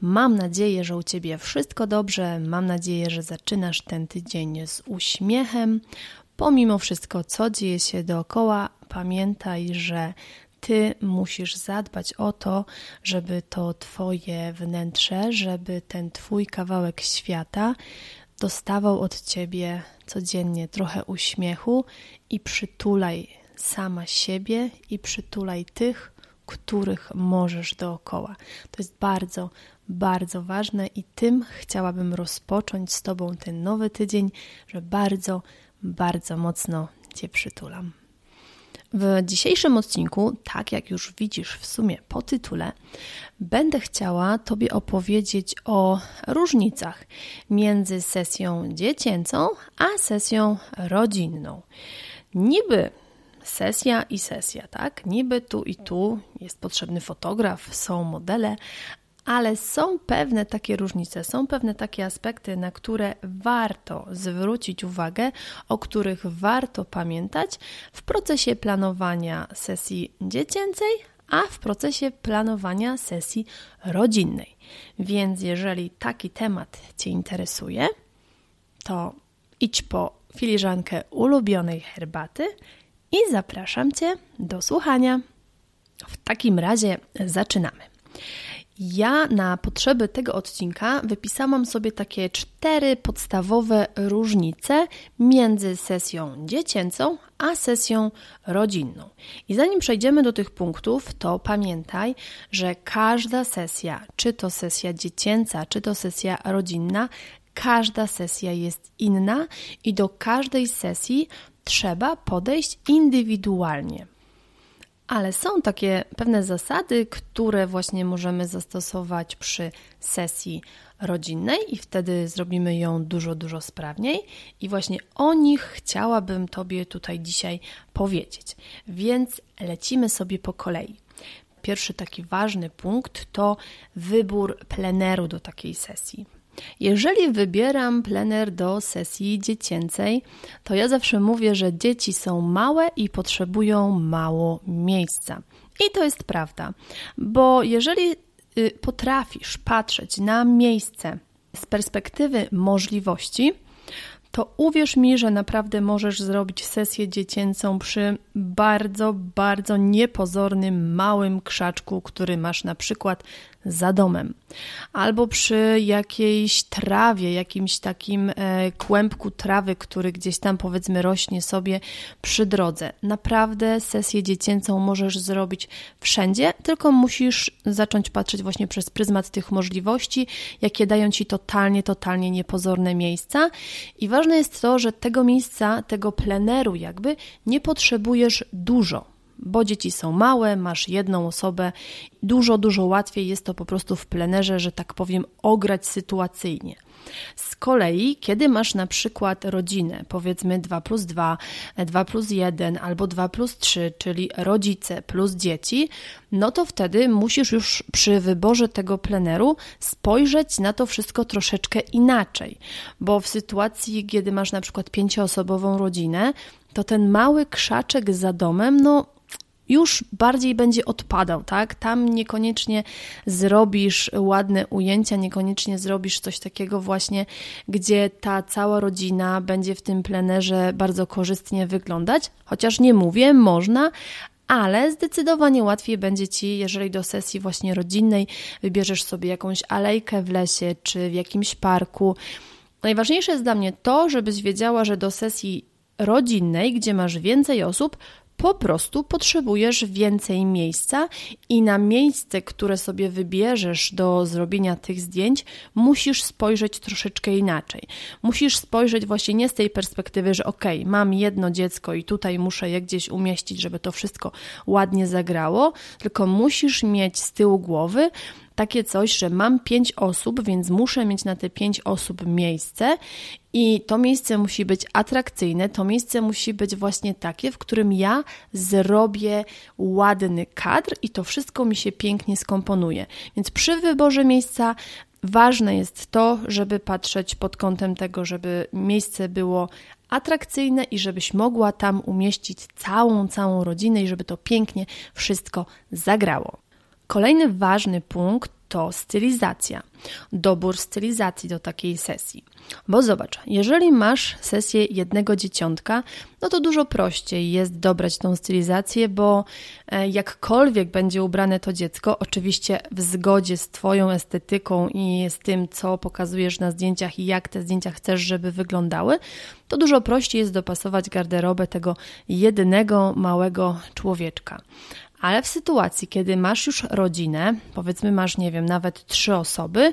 Mam nadzieję, że u Ciebie wszystko dobrze. Mam nadzieję, że zaczynasz ten tydzień z uśmiechem. Pomimo wszystko, co dzieje się dookoła, pamiętaj, że ty musisz zadbać o to, żeby to Twoje wnętrze, żeby ten Twój kawałek świata dostawał od ciebie codziennie trochę uśmiechu i przytulaj sama siebie i przytulaj tych, których możesz dookoła. To jest bardzo, bardzo ważne i tym chciałabym rozpocząć z Tobą ten nowy tydzień, że bardzo, bardzo mocno Cię przytulam. W dzisiejszym odcinku, tak jak już widzisz w sumie po tytule, będę chciała Tobie opowiedzieć o różnicach między sesją dziecięcą a sesją rodzinną. Niby sesja i sesja, tak? Niby tu i tu jest potrzebny fotograf, są modele, ale są pewne takie różnice, są pewne takie aspekty, na które warto zwrócić uwagę, o których warto pamiętać w procesie planowania sesji dziecięcej, a w procesie planowania sesji rodzinnej. Więc jeżeli taki temat Cię interesuje, to idź po filiżankę ulubionej herbaty i zapraszam Cię do słuchania. W takim razie zaczynamy. Ja na potrzeby tego odcinka wypisałam sobie takie cztery podstawowe różnice między sesją dziecięcą a sesją rodzinną. I zanim przejdziemy do tych punktów, to pamiętaj, że każda sesja, czy to sesja dziecięca, czy to sesja rodzinna, każda sesja jest inna i do każdej sesji trzeba podejść indywidualnie. Ale są takie pewne zasady, które właśnie możemy zastosować przy sesji rodzinnej i wtedy zrobimy ją dużo, dużo sprawniej. I właśnie o nich chciałabym Tobie tutaj dzisiaj powiedzieć. Więc lecimy sobie po kolei. Pierwszy taki ważny punkt to wybór pleneru do takiej sesji. Jeżeli wybieram plener do sesji dziecięcej, to ja zawsze mówię, że dzieci są małe i potrzebują mało miejsca. I to jest prawda, bo jeżeli y, potrafisz patrzeć na miejsce z perspektywy możliwości, to uwierz mi, że naprawdę możesz zrobić sesję dziecięcą przy bardzo, bardzo niepozornym, małym krzaczku, który masz na przykład za domem, albo przy jakiejś trawie, jakimś takim e, kłębku trawy, który gdzieś tam powiedzmy rośnie sobie przy drodze. Naprawdę sesję dziecięcą możesz zrobić wszędzie, tylko musisz zacząć patrzeć właśnie przez pryzmat tych możliwości, jakie dają ci totalnie, totalnie niepozorne miejsca. I ważne jest to, że tego miejsca, tego pleneru jakby nie potrzebujesz dużo bo dzieci są małe, masz jedną osobę, dużo, dużo łatwiej jest to po prostu w plenerze, że tak powiem, ograć sytuacyjnie. Z kolei, kiedy masz na przykład rodzinę, powiedzmy 2 plus 2, 2 plus 1 albo 2 plus 3, czyli rodzice plus dzieci, no to wtedy musisz już przy wyborze tego pleneru spojrzeć na to wszystko troszeczkę inaczej, bo w sytuacji, kiedy masz na przykład pięcioosobową rodzinę, to ten mały krzaczek za domem, no już bardziej będzie odpadał, tak? Tam niekoniecznie zrobisz ładne ujęcia, niekoniecznie zrobisz coś takiego właśnie, gdzie ta cała rodzina będzie w tym plenerze bardzo korzystnie wyglądać, chociaż nie mówię, można, ale zdecydowanie łatwiej będzie Ci, jeżeli do sesji właśnie rodzinnej wybierzesz sobie jakąś alejkę w lesie czy w jakimś parku. Najważniejsze jest dla mnie to, żebyś wiedziała, że do sesji rodzinnej, gdzie masz więcej osób, po prostu potrzebujesz więcej miejsca i na miejsce, które sobie wybierzesz do zrobienia tych zdjęć, musisz spojrzeć troszeczkę inaczej. Musisz spojrzeć właśnie nie z tej perspektywy, że ok, mam jedno dziecko i tutaj muszę je gdzieś umieścić, żeby to wszystko ładnie zagrało, tylko musisz mieć z tyłu głowy, takie coś, że mam pięć osób, więc muszę mieć na te pięć osób miejsce i to miejsce musi być atrakcyjne, to miejsce musi być właśnie takie, w którym ja zrobię ładny kadr i to wszystko mi się pięknie skomponuje. Więc przy wyborze miejsca ważne jest to, żeby patrzeć pod kątem tego, żeby miejsce było atrakcyjne i żebyś mogła tam umieścić całą, całą rodzinę i żeby to pięknie wszystko zagrało. Kolejny ważny punkt to stylizacja. Dobór stylizacji do takiej sesji. Bo zobacz, jeżeli masz sesję jednego dzieciątka, no to dużo prościej jest dobrać tą stylizację, bo e, jakkolwiek będzie ubrane to dziecko, oczywiście w zgodzie z Twoją estetyką i z tym, co pokazujesz na zdjęciach i jak te zdjęcia chcesz, żeby wyglądały, to dużo prościej jest dopasować garderobę tego jednego małego człowieczka. Ale w sytuacji, kiedy masz już rodzinę, powiedzmy masz, nie wiem, nawet trzy osoby,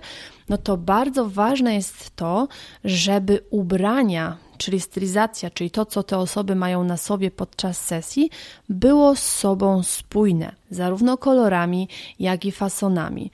no to bardzo ważne jest to, żeby ubrania, czyli stylizacja, czyli to, co te osoby mają na sobie podczas sesji, było z sobą spójne, zarówno kolorami, jak i fasonami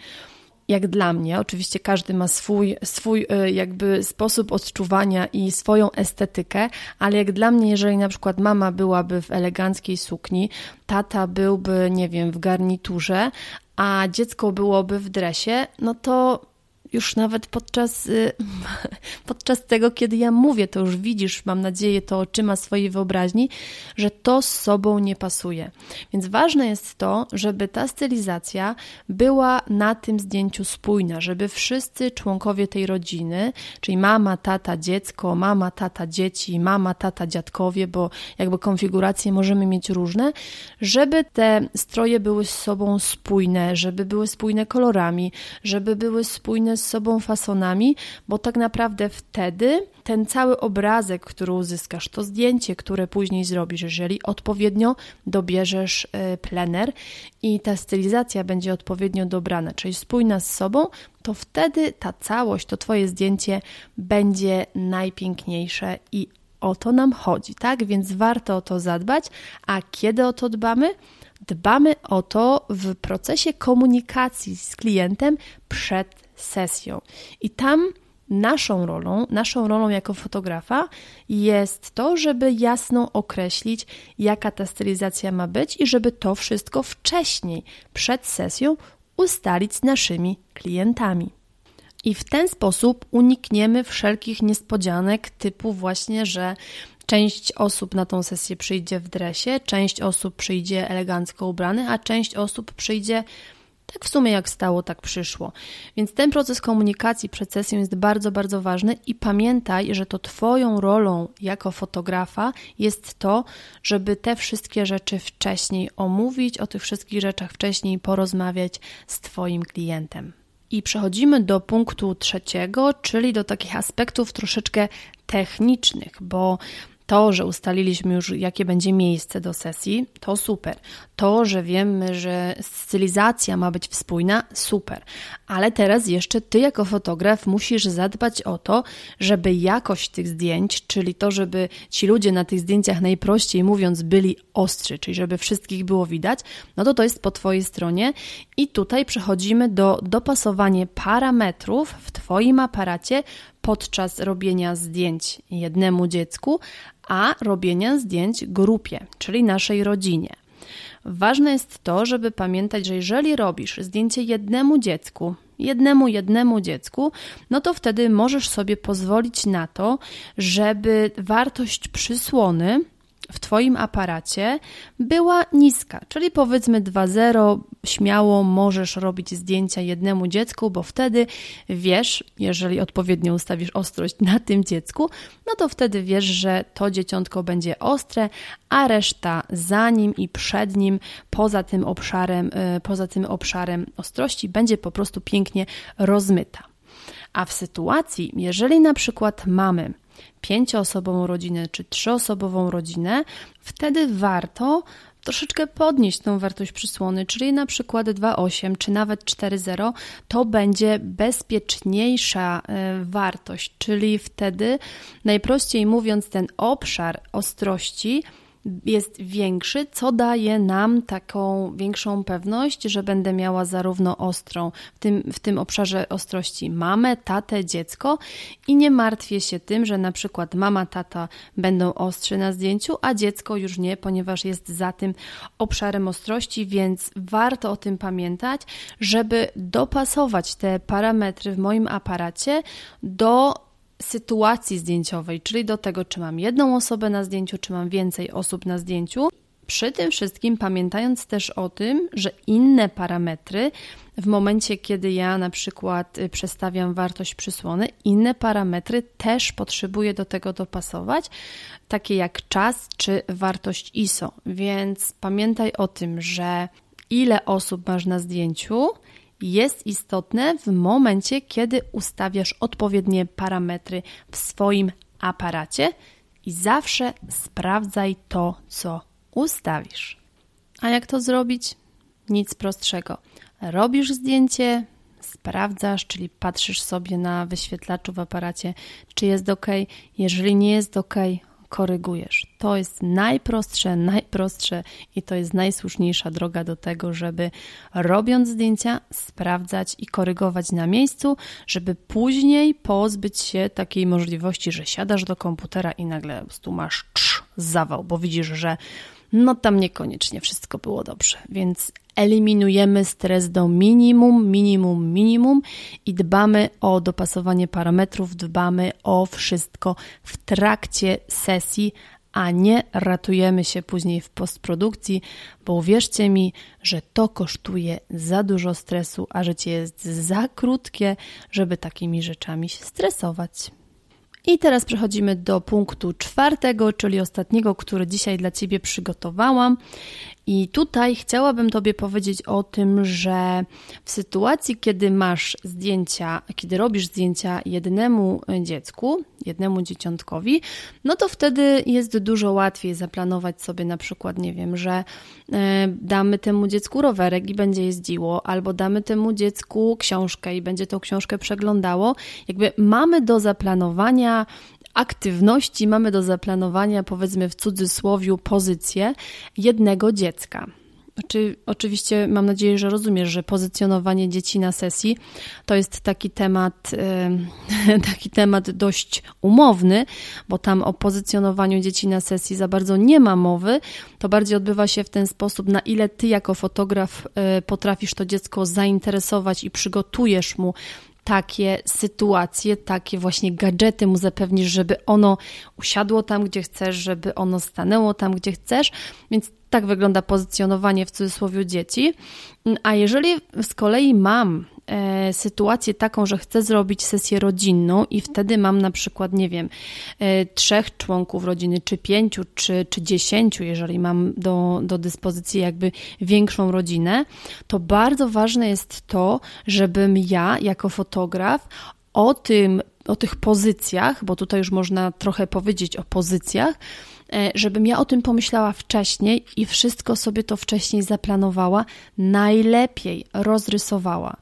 jak dla mnie, oczywiście każdy ma swój, swój e, jakby sposób odczuwania i swoją estetykę, ale jak dla mnie, jeżeli na przykład mama byłaby w eleganckiej sukni, tata byłby, nie wiem, w garniturze, a dziecko byłoby w dresie, no to już nawet podczas, y, podczas tego, kiedy ja mówię, to już widzisz, mam nadzieję, to oczyma swojej wyobraźni, że to z sobą nie pasuje. Więc ważne jest to, żeby ta stylizacja była na tym zdjęciu spójna, żeby wszyscy członkowie tej rodziny, czyli mama, tata, dziecko, mama, tata, dzieci, mama, tata, dziadkowie, bo jakby konfiguracje możemy mieć różne, żeby te stroje były z sobą spójne, żeby były spójne kolorami, żeby były spójne sobą fasonami, bo tak naprawdę wtedy ten cały obrazek, który uzyskasz, to zdjęcie, które później zrobisz, jeżeli odpowiednio dobierzesz e, plener i ta stylizacja będzie odpowiednio dobrana, czyli spójna z sobą, to wtedy ta całość, to Twoje zdjęcie będzie najpiękniejsze i o to nam chodzi, tak? Więc warto o to zadbać. A kiedy o to dbamy? Dbamy o to w procesie komunikacji z klientem przed sesją. I tam naszą rolą, naszą rolą jako fotografa jest to, żeby jasno określić, jaka ta stylizacja ma być i żeby to wszystko wcześniej, przed sesją, ustalić z naszymi klientami. I w ten sposób unikniemy wszelkich niespodzianek, typu właśnie, że część osób na tą sesję przyjdzie w dresie, część osób przyjdzie elegancko ubrany, a część osób przyjdzie tak w sumie jak stało, tak przyszło. Więc ten proces komunikacji przed sesją jest bardzo, bardzo ważny i pamiętaj, że to Twoją rolą jako fotografa jest to, żeby te wszystkie rzeczy wcześniej omówić, o tych wszystkich rzeczach wcześniej porozmawiać z Twoim klientem. I przechodzimy do punktu trzeciego, czyli do takich aspektów troszeczkę technicznych, bo to, że ustaliliśmy już, jakie będzie miejsce do sesji, to super. To, że wiemy, że stylizacja ma być spójna, super. Ale teraz jeszcze ty, jako fotograf, musisz zadbać o to, żeby jakość tych zdjęć, czyli to, żeby ci ludzie na tych zdjęciach najprościej mówiąc byli ostrzy, czyli żeby wszystkich było widać, no to to jest po twojej stronie. I tutaj przechodzimy do dopasowania parametrów w twoim aparacie podczas robienia zdjęć jednemu dziecku, a robienia zdjęć grupie, czyli naszej rodzinie. Ważne jest to, żeby pamiętać, że jeżeli robisz zdjęcie jednemu dziecku, jednemu, jednemu dziecku, no to wtedy możesz sobie pozwolić na to, żeby wartość przysłony w Twoim aparacie była niska, czyli powiedzmy 2.0, śmiało możesz robić zdjęcia jednemu dziecku, bo wtedy wiesz, jeżeli odpowiednio ustawisz ostrość na tym dziecku, no to wtedy wiesz, że to dzieciątko będzie ostre, a reszta za nim i przed nim, poza tym obszarem, y, poza tym obszarem ostrości, będzie po prostu pięknie rozmyta. A w sytuacji, jeżeli na przykład mamy pięcioosobową rodzinę czy trzyosobową rodzinę, wtedy warto troszeczkę podnieść tą wartość przysłony, czyli na przykład 2,8 czy nawet 4,0, to będzie bezpieczniejsza e, wartość, czyli wtedy najprościej mówiąc ten obszar ostrości jest większy, co daje nam taką większą pewność, że będę miała zarówno ostrą. W tym, w tym obszarze ostrości mamę, tatę, dziecko i nie martwię się tym, że na przykład mama, tata będą ostrzy na zdjęciu, a dziecko już nie, ponieważ jest za tym obszarem ostrości, więc warto o tym pamiętać, żeby dopasować te parametry w moim aparacie do sytuacji zdjęciowej, czyli do tego, czy mam jedną osobę na zdjęciu, czy mam więcej osób na zdjęciu. Przy tym wszystkim pamiętając też o tym, że inne parametry, w momencie kiedy ja na przykład y, przestawiam wartość przysłony, inne parametry też potrzebuję do tego dopasować, takie jak czas czy wartość ISO. Więc pamiętaj o tym, że ile osób masz na zdjęciu, jest istotne w momencie, kiedy ustawiasz odpowiednie parametry w swoim aparacie i zawsze sprawdzaj to, co ustawisz. A jak to zrobić? Nic prostszego. Robisz zdjęcie, sprawdzasz, czyli patrzysz sobie na wyświetlaczu w aparacie, czy jest ok. Jeżeli nie jest ok, korygujesz. To jest najprostsze, najprostsze i to jest najsłuszniejsza droga do tego, żeby robiąc zdjęcia, sprawdzać i korygować na miejscu, żeby później pozbyć się takiej możliwości, że siadasz do komputera i nagle po prostu masz trz, zawał, bo widzisz, że no tam niekoniecznie wszystko było dobrze. Więc eliminujemy stres do minimum, minimum, minimum i dbamy o dopasowanie parametrów, dbamy o wszystko w trakcie sesji, a nie ratujemy się później w postprodukcji, bo uwierzcie mi, że to kosztuje za dużo stresu, a życie jest za krótkie, żeby takimi rzeczami się stresować. I teraz przechodzimy do punktu czwartego, czyli ostatniego, który dzisiaj dla Ciebie przygotowałam. I tutaj chciałabym Tobie powiedzieć o tym, że w sytuacji, kiedy masz zdjęcia, kiedy robisz zdjęcia jednemu dziecku, jednemu dzieciątkowi, no to wtedy jest dużo łatwiej zaplanować sobie na przykład, nie wiem, że e, damy temu dziecku rowerek i będzie jeździło, albo damy temu dziecku książkę i będzie tą książkę przeglądało. Jakby mamy do zaplanowania aktywności mamy do zaplanowania, powiedzmy w cudzysłowie, pozycję jednego dziecka. Znaczy, oczywiście mam nadzieję, że rozumiesz, że pozycjonowanie dzieci na sesji to jest taki temat, taki temat dość umowny, bo tam o pozycjonowaniu dzieci na sesji za bardzo nie ma mowy. To bardziej odbywa się w ten sposób, na ile ty jako fotograf e, potrafisz to dziecko zainteresować i przygotujesz mu takie sytuacje, takie właśnie gadżety mu zapewnisz, żeby ono usiadło tam, gdzie chcesz, żeby ono stanęło tam, gdzie chcesz. Więc tak wygląda pozycjonowanie w cudzysłowie dzieci. A jeżeli z kolei mam sytuację taką, że chcę zrobić sesję rodzinną i wtedy mam na przykład, nie wiem, e, trzech członków rodziny, czy pięciu, czy, czy dziesięciu, jeżeli mam do, do dyspozycji jakby większą rodzinę, to bardzo ważne jest to, żebym ja jako fotograf o tym, o tych pozycjach, bo tutaj już można trochę powiedzieć o pozycjach, E, żebym ja o tym pomyślała wcześniej i wszystko sobie to wcześniej zaplanowała, najlepiej rozrysowała.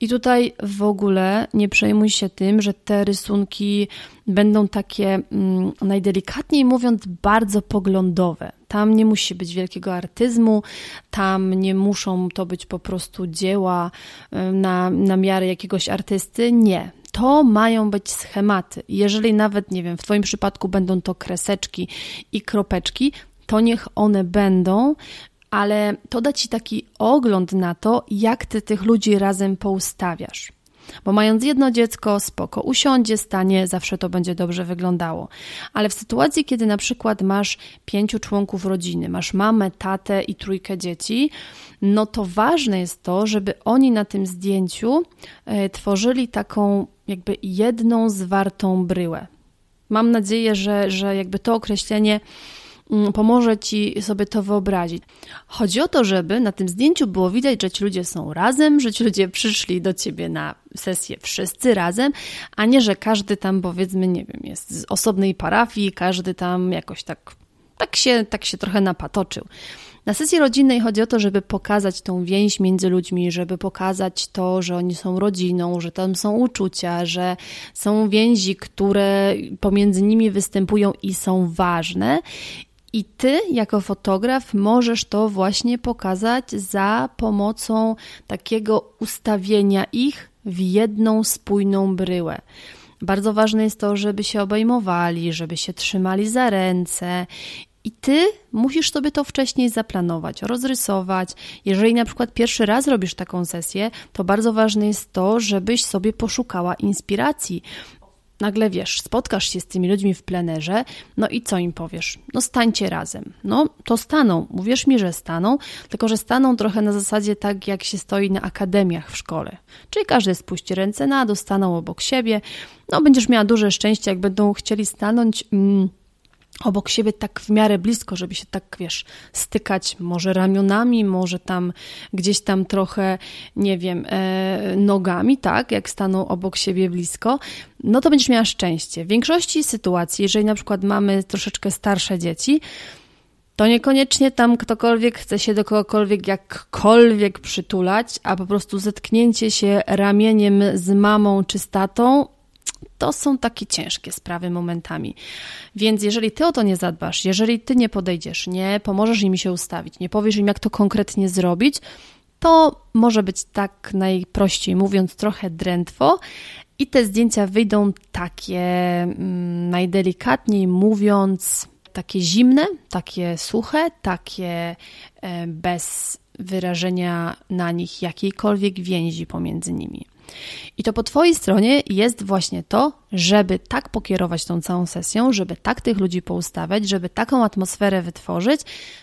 I tutaj w ogóle nie przejmuj się tym, że te rysunki będą takie, mm, najdelikatniej mówiąc, bardzo poglądowe. Tam nie musi być wielkiego artyzmu, tam nie muszą to być po prostu dzieła e, na, na miarę jakiegoś artysty. Nie to mają być schematy. Jeżeli nawet, nie wiem, w Twoim przypadku będą to kreseczki i kropeczki, to niech one będą, ale to da Ci taki ogląd na to, jak Ty tych ludzi razem poustawiasz. Bo mając jedno dziecko, spoko, usiądzie, stanie, zawsze to będzie dobrze wyglądało. Ale w sytuacji, kiedy na przykład masz pięciu członków rodziny, masz mamę, tatę i trójkę dzieci, no to ważne jest to, żeby oni na tym zdjęciu e, tworzyli taką jakby jedną zwartą bryłę. Mam nadzieję, że, że jakby to określenie mm, pomoże ci sobie to wyobrazić. Chodzi o to, żeby na tym zdjęciu było widać, że ci ludzie są razem, że ci ludzie przyszli do ciebie na sesję wszyscy razem, a nie, że każdy tam powiedzmy, nie wiem, jest z osobnej parafii, każdy tam jakoś tak, tak się, tak się trochę napatoczył. Na sesji rodzinnej chodzi o to, żeby pokazać tą więź między ludźmi, żeby pokazać to, że oni są rodziną, że tam są uczucia, że są więzi, które pomiędzy nimi występują i są ważne. I ty, jako fotograf, możesz to właśnie pokazać za pomocą takiego ustawienia ich w jedną spójną bryłę. Bardzo ważne jest to, żeby się obejmowali, żeby się trzymali za ręce i ty musisz sobie to wcześniej zaplanować, rozrysować. Jeżeli na przykład pierwszy raz robisz taką sesję, to bardzo ważne jest to, żebyś sobie poszukała inspiracji. Nagle wiesz, spotkasz się z tymi ludźmi w plenerze, no i co im powiesz? No stańcie razem. No to staną, uwierz mi, że staną, tylko że staną trochę na zasadzie tak, jak się stoi na akademiach w szkole. Czyli każdy spuści ręce na dół, staną obok siebie. No będziesz miała duże szczęście, jak będą chcieli stanąć. Mm, obok siebie tak w miarę blisko, żeby się tak, wiesz, stykać może ramionami, może tam gdzieś tam trochę, nie wiem, e, nogami, tak, jak staną obok siebie blisko, no to będziesz miała szczęście. W większości sytuacji, jeżeli na przykład mamy troszeczkę starsze dzieci, to niekoniecznie tam ktokolwiek chce się do kogokolwiek jakkolwiek przytulać, a po prostu zetknięcie się ramieniem z mamą czy z tatą to są takie ciężkie sprawy momentami. Więc jeżeli ty o to nie zadbasz, jeżeli ty nie podejdziesz, nie pomożesz im się ustawić, nie powiesz im, jak to konkretnie zrobić, to może być tak najprościej mówiąc trochę drętwo i te zdjęcia wyjdą takie mm, najdelikatniej mówiąc takie zimne, takie suche, takie e, bez wyrażenia na nich jakiejkolwiek więzi pomiędzy nimi. I to po Twojej stronie jest właśnie to, żeby tak pokierować tą całą sesją, żeby tak tych ludzi poustawiać, żeby taką atmosferę wytworzyć,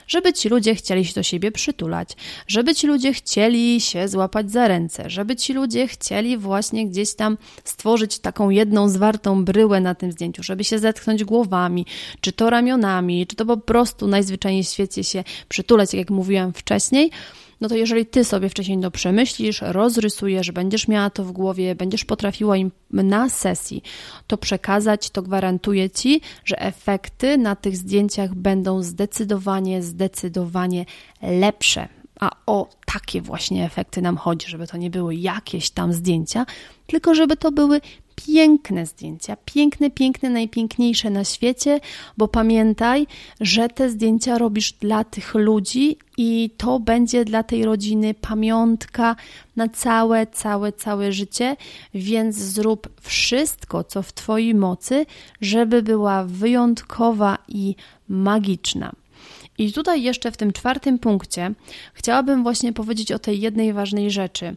żeby ci ludzie chcieli się do siebie przytulać, żeby ci ludzie chcieli się złapać za ręce, żeby ci ludzie chcieli właśnie gdzieś tam stworzyć taką jedną zwartą bryłę na tym zdjęciu, żeby się zetknąć głowami, czy to ramionami, czy to po prostu najzwyczajniej w świecie się przytulać, tak jak mówiłam wcześniej no to jeżeli ty sobie wcześniej to przemyślisz, rozrysujesz, będziesz miała to w głowie, będziesz potrafiła im na sesji to przekazać, to gwarantuję ci, że efekty na tych zdjęciach będą zdecydowanie, zdecydowanie lepsze. A o takie właśnie efekty nam chodzi, żeby to nie były jakieś tam zdjęcia, tylko żeby to były piękne zdjęcia, piękne, piękne, najpiękniejsze na świecie, bo pamiętaj, że te zdjęcia robisz dla tych ludzi i to będzie dla tej rodziny pamiątka na całe, całe, całe życie, więc zrób wszystko, co w Twojej mocy, żeby była wyjątkowa i magiczna. I tutaj jeszcze w tym czwartym punkcie chciałabym właśnie powiedzieć o tej jednej ważnej rzeczy.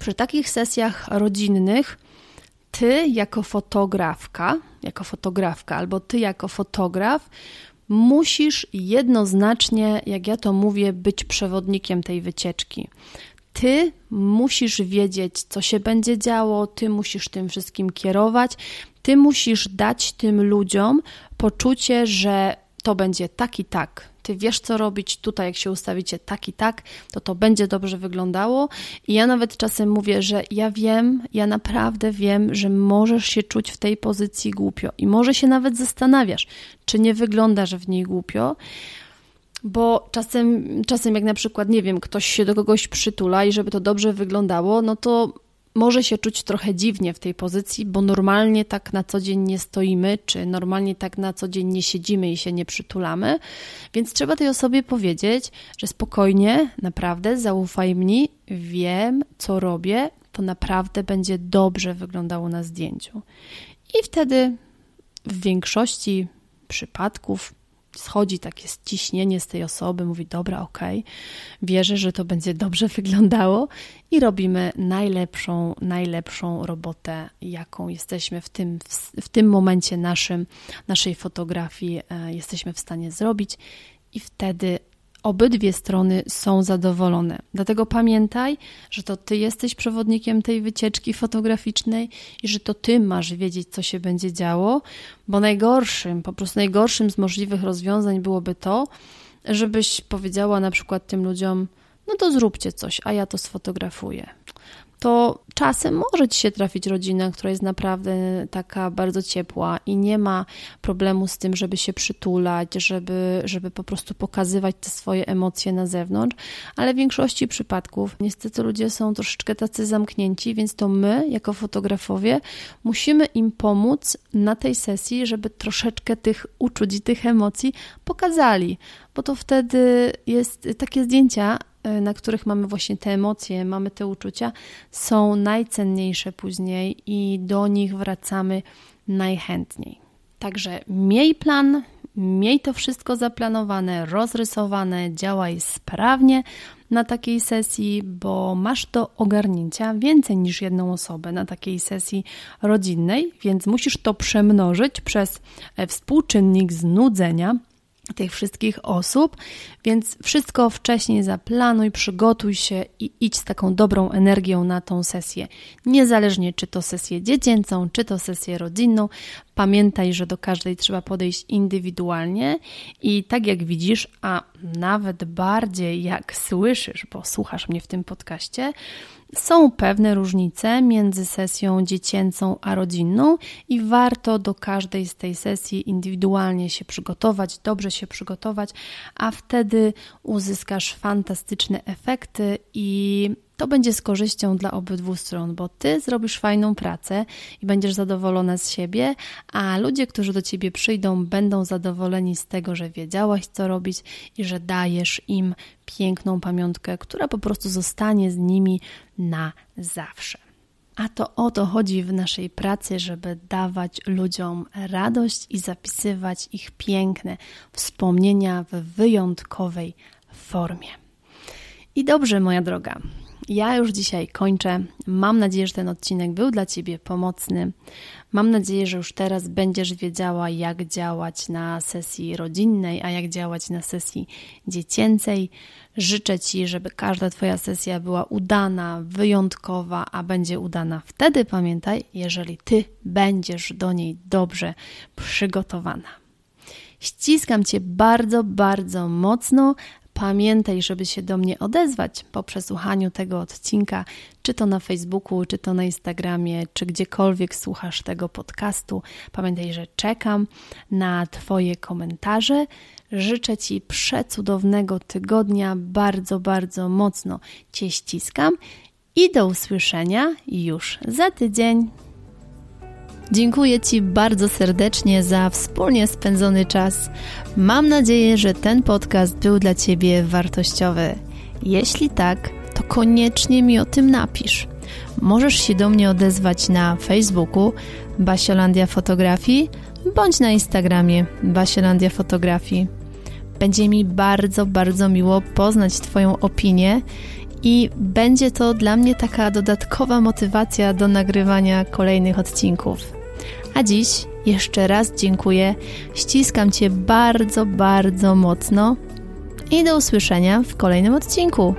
Przy takich sesjach rodzinnych ty jako fotografka, jako fotografka, albo ty jako fotograf, musisz jednoznacznie, jak ja to mówię, być przewodnikiem tej wycieczki. Ty musisz wiedzieć, co się będzie działo, ty musisz tym wszystkim kierować, ty musisz dać tym ludziom poczucie, że to będzie tak i tak, ty wiesz, co robić, tutaj jak się ustawicie tak i tak, to to będzie dobrze wyglądało. I ja nawet czasem mówię, że ja wiem, ja naprawdę wiem, że możesz się czuć w tej pozycji głupio. I może się nawet zastanawiasz, czy nie wyglądasz w niej głupio, bo czasem, czasem jak na przykład, nie wiem, ktoś się do kogoś przytula i żeby to dobrze wyglądało, no to może się czuć trochę dziwnie w tej pozycji, bo normalnie tak na co dzień nie stoimy, czy normalnie tak na co dzień nie siedzimy i się nie przytulamy, więc trzeba tej osobie powiedzieć, że spokojnie, naprawdę, zaufaj mi, wiem, co robię, to naprawdę będzie dobrze wyglądało na zdjęciu. I wtedy w większości przypadków schodzi takie ściśnienie z tej osoby, mówi dobra, okej, okay, wierzę, że to będzie dobrze wyglądało i robimy najlepszą, najlepszą robotę, jaką jesteśmy w tym, w tym momencie naszym, naszej fotografii e, jesteśmy w stanie zrobić. I wtedy obydwie strony są zadowolone. Dlatego pamiętaj, że to ty jesteś przewodnikiem tej wycieczki fotograficznej i że to ty masz wiedzieć, co się będzie działo, bo najgorszym, po prostu najgorszym z możliwych rozwiązań byłoby to, żebyś powiedziała na przykład tym ludziom: No to zróbcie coś, a ja to sfotografuję to czasem może ci się trafić rodzina, która jest naprawdę taka bardzo ciepła i nie ma problemu z tym, żeby się przytulać, żeby, żeby po prostu pokazywać te swoje emocje na zewnątrz, ale w większości przypadków niestety ludzie są troszeczkę tacy zamknięci, więc to my, jako fotografowie, musimy im pomóc na tej sesji, żeby troszeczkę tych uczuć i tych emocji pokazali, bo to wtedy jest takie zdjęcia na których mamy właśnie te emocje, mamy te uczucia, są najcenniejsze później i do nich wracamy najchętniej. Także miej plan, miej to wszystko zaplanowane, rozrysowane, działaj sprawnie na takiej sesji, bo masz do ogarnięcia więcej niż jedną osobę na takiej sesji rodzinnej, więc musisz to przemnożyć przez e, współczynnik znudzenia tych wszystkich osób, więc wszystko wcześniej zaplanuj, przygotuj się i idź z taką dobrą energią na tą sesję. Niezależnie czy to sesję dziecięcą, czy to sesję rodzinną, pamiętaj, że do każdej trzeba podejść indywidualnie i tak jak widzisz, a nawet bardziej jak słyszysz, bo słuchasz mnie w tym podcaście, są pewne różnice między sesją dziecięcą a rodzinną i warto do każdej z tej sesji indywidualnie się przygotować, dobrze się przygotować, a wtedy uzyskasz fantastyczne efekty i to będzie z korzyścią dla obydwu stron, bo ty zrobisz fajną pracę i będziesz zadowolona z siebie, a ludzie, którzy do ciebie przyjdą, będą zadowoleni z tego, że wiedziałaś, co robić i że dajesz im piękną pamiątkę, która po prostu zostanie z nimi na zawsze. A to o to chodzi w naszej pracy, żeby dawać ludziom radość i zapisywać ich piękne wspomnienia w wyjątkowej formie. I dobrze, moja droga, ja już dzisiaj kończę. Mam nadzieję, że ten odcinek był dla Ciebie pomocny. Mam nadzieję, że już teraz będziesz wiedziała, jak działać na sesji rodzinnej, a jak działać na sesji dziecięcej. Życzę Ci, żeby każda Twoja sesja była udana, wyjątkowa, a będzie udana wtedy, pamiętaj, jeżeli Ty będziesz do niej dobrze przygotowana. Ściskam Cię bardzo, bardzo mocno. Pamiętaj, żeby się do mnie odezwać po przesłuchaniu tego odcinka, czy to na Facebooku, czy to na Instagramie, czy gdziekolwiek słuchasz tego podcastu. Pamiętaj, że czekam na Twoje komentarze. Życzę Ci przecudownego tygodnia, bardzo, bardzo mocno Cię ściskam i do usłyszenia już za tydzień. Dziękuję Ci bardzo serdecznie za wspólnie spędzony czas. Mam nadzieję, że ten podcast był dla Ciebie wartościowy. Jeśli tak, to koniecznie mi o tym napisz. Możesz się do mnie odezwać na Facebooku Basiolandia Fotografii bądź na Instagramie Basiolandia Fotografii. Będzie mi bardzo, bardzo miło poznać Twoją opinię i będzie to dla mnie taka dodatkowa motywacja do nagrywania kolejnych odcinków. A dziś jeszcze raz dziękuję, ściskam Cię bardzo, bardzo mocno i do usłyszenia w kolejnym odcinku.